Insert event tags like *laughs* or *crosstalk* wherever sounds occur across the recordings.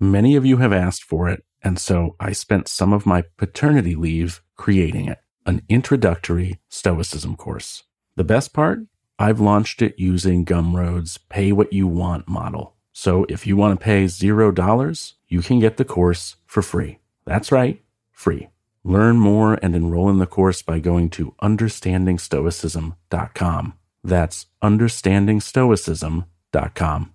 Many of you have asked for it, and so I spent some of my paternity leave creating it an introductory Stoicism course. The best part? I've launched it using Gumroad's pay what you want model. So if you want to pay $0, you can get the course for free. That's right, free. Learn more and enroll in the course by going to understandingstoicism.com. That's understandingstoicism.com.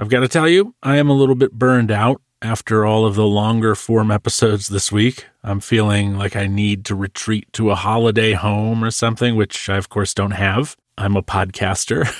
I've got to tell you, I am a little bit burned out after all of the longer form episodes this week. I'm feeling like I need to retreat to a holiday home or something, which I, of course, don't have. I'm a podcaster.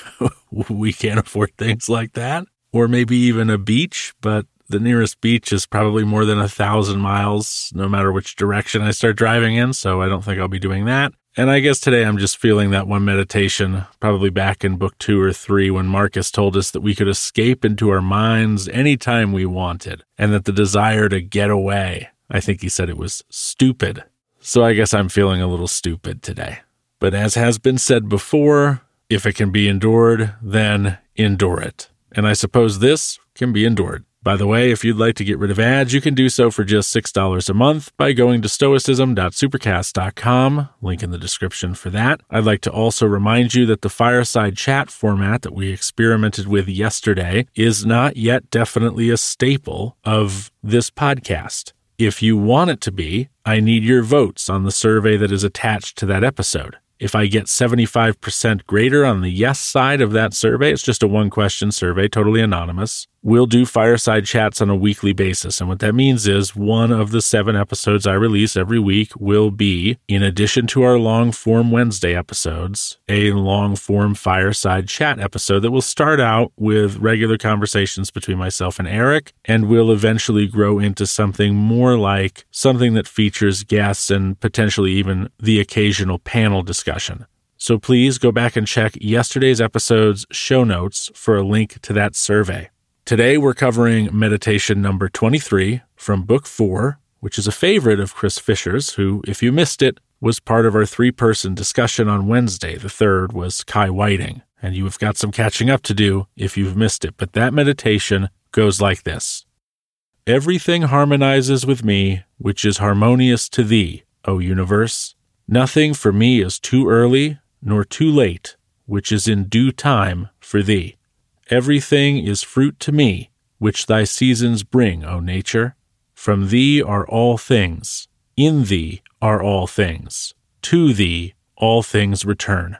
*laughs* we can't afford things like that. Or maybe even a beach, but the nearest beach is probably more than a thousand miles, no matter which direction I start driving in. So I don't think I'll be doing that. And I guess today I'm just feeling that one meditation, probably back in book two or three, when Marcus told us that we could escape into our minds anytime we wanted, and that the desire to get away, I think he said it was stupid. So I guess I'm feeling a little stupid today. But as has been said before, if it can be endured, then endure it. And I suppose this can be endured. By the way, if you'd like to get rid of ads, you can do so for just $6 a month by going to stoicism.supercast.com, link in the description for that. I'd like to also remind you that the fireside chat format that we experimented with yesterday is not yet definitely a staple of this podcast. If you want it to be, I need your votes on the survey that is attached to that episode. If I get 75% greater on the yes side of that survey, it's just a one question survey, totally anonymous. We'll do fireside chats on a weekly basis. And what that means is one of the seven episodes I release every week will be, in addition to our long form Wednesday episodes, a long form fireside chat episode that will start out with regular conversations between myself and Eric and will eventually grow into something more like something that features guests and potentially even the occasional panel discussion. So please go back and check yesterday's episode's show notes for a link to that survey. Today we're covering meditation number 23 from book 4, which is a favorite of Chris Fisher's, who, if you missed it, was part of our three person discussion on Wednesday. The third was Kai Whiting, and you have got some catching up to do if you've missed it. But that meditation goes like this Everything harmonizes with me, which is harmonious to thee, O universe. Nothing for me is too early nor too late, which is in due time for thee. Everything is fruit to me, which thy seasons bring, O nature. From thee are all things, in thee are all things, to thee all things return.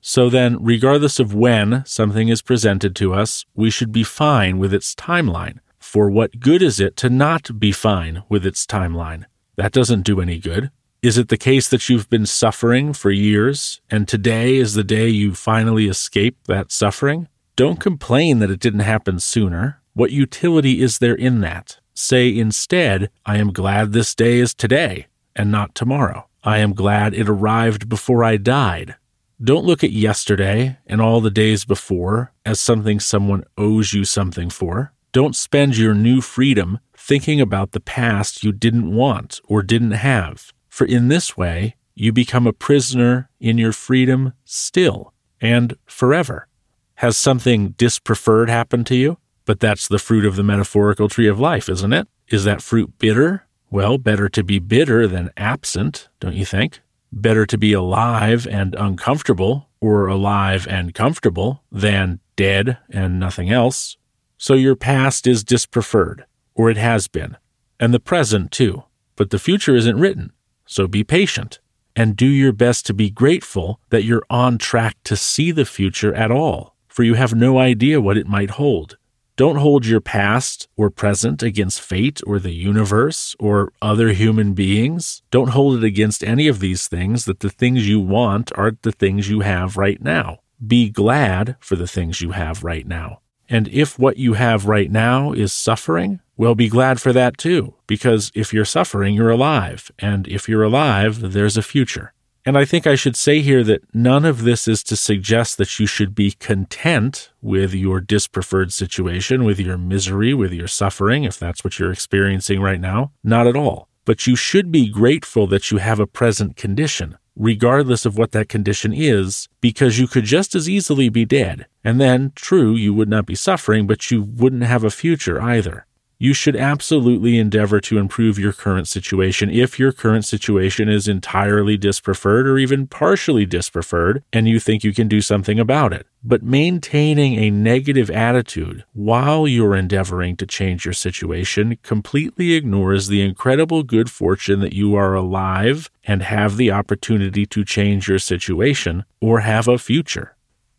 So then, regardless of when something is presented to us, we should be fine with its timeline. For what good is it to not be fine with its timeline? That doesn't do any good. Is it the case that you've been suffering for years, and today is the day you finally escape that suffering? Don't complain that it didn't happen sooner. What utility is there in that? Say instead, I am glad this day is today and not tomorrow. I am glad it arrived before I died. Don't look at yesterday and all the days before as something someone owes you something for. Don't spend your new freedom thinking about the past you didn't want or didn't have, for in this way, you become a prisoner in your freedom still and forever. Has something dispreferred happened to you? But that's the fruit of the metaphorical tree of life, isn't it? Is that fruit bitter? Well, better to be bitter than absent, don't you think? Better to be alive and uncomfortable, or alive and comfortable, than dead and nothing else. So your past is dispreferred, or it has been, and the present too. But the future isn't written, so be patient and do your best to be grateful that you're on track to see the future at all, for you have no idea what it might hold. Don't hold your past or present against fate or the universe or other human beings. Don't hold it against any of these things that the things you want aren't the things you have right now. Be glad for the things you have right now. And if what you have right now is suffering, well, be glad for that too, because if you're suffering, you're alive. And if you're alive, there's a future. And I think I should say here that none of this is to suggest that you should be content with your dispreferred situation, with your misery, with your suffering, if that's what you're experiencing right now. Not at all. But you should be grateful that you have a present condition, regardless of what that condition is, because you could just as easily be dead. And then, true, you would not be suffering, but you wouldn't have a future either you should absolutely endeavor to improve your current situation if your current situation is entirely dispreferred or even partially dispreferred and you think you can do something about it. But maintaining a negative attitude while you're endeavoring to change your situation completely ignores the incredible good fortune that you are alive and have the opportunity to change your situation or have a future.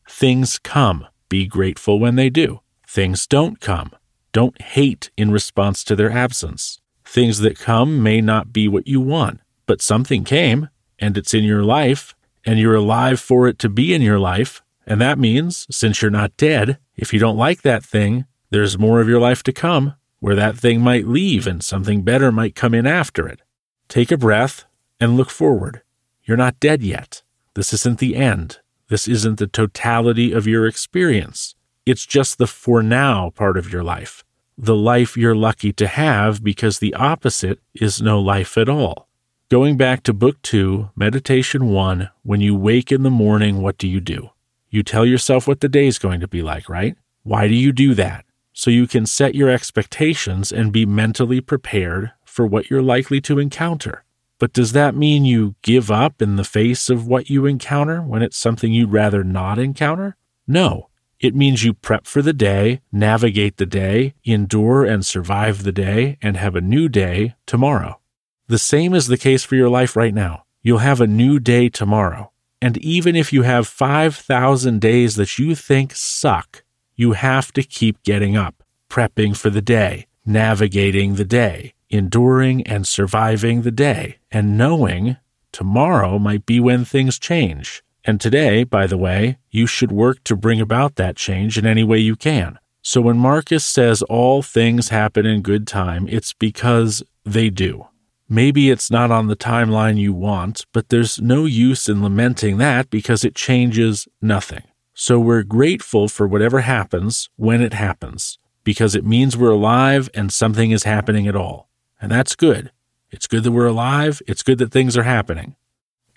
Things come. Be grateful when they do. Things don't come don't hate in response to their absence. Things that come may not be what you want, but something came and it's in your life and you're alive for it to be in your life. And that means, since you're not dead, if you don't like that thing, there's more of your life to come where that thing might leave and something better might come in after it. Take a breath and look forward. You're not dead yet. This isn't the end. This isn't the totality of your experience. It's just the for now part of your life, the life you're lucky to have because the opposite is no life at all. Going back to Book 2, Meditation 1, when you wake in the morning, what do you do? You tell yourself what the day is going to be like, right? Why do you do that? So you can set your expectations and be mentally prepared for what you're likely to encounter. But does that mean you give up in the face of what you encounter when it's something you'd rather not encounter? No. It means you prep for the day, navigate the day, endure and survive the day, and have a new day tomorrow. The same is the case for your life right now. You'll have a new day tomorrow. And even if you have 5,000 days that you think suck, you have to keep getting up, prepping for the day, navigating the day, enduring and surviving the day, and knowing tomorrow might be when things change. And today, by the way, you should work to bring about that change in any way you can. So when Marcus says all things happen in good time, it's because they do. Maybe it's not on the timeline you want, but there's no use in lamenting that because it changes nothing. So we're grateful for whatever happens when it happens because it means we're alive and something is happening at all. And that's good. It's good that we're alive. It's good that things are happening.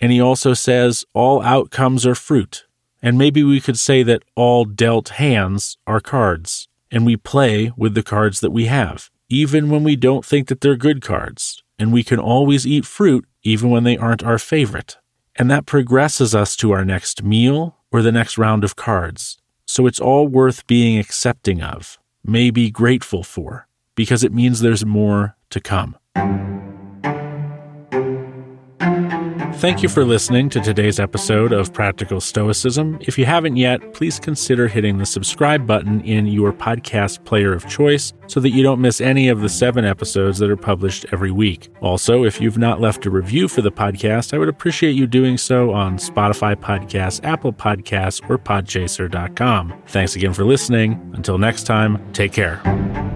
And he also says all outcomes are fruit. And maybe we could say that all dealt hands are cards, and we play with the cards that we have, even when we don't think that they're good cards. And we can always eat fruit even when they aren't our favorite. And that progresses us to our next meal or the next round of cards. So it's all worth being accepting of, maybe grateful for, because it means there's more to come. Thank you for listening to today's episode of Practical Stoicism. If you haven't yet, please consider hitting the subscribe button in your podcast player of choice so that you don't miss any of the seven episodes that are published every week. Also, if you've not left a review for the podcast, I would appreciate you doing so on Spotify Podcasts, Apple Podcasts, or Podchaser.com. Thanks again for listening. Until next time, take care.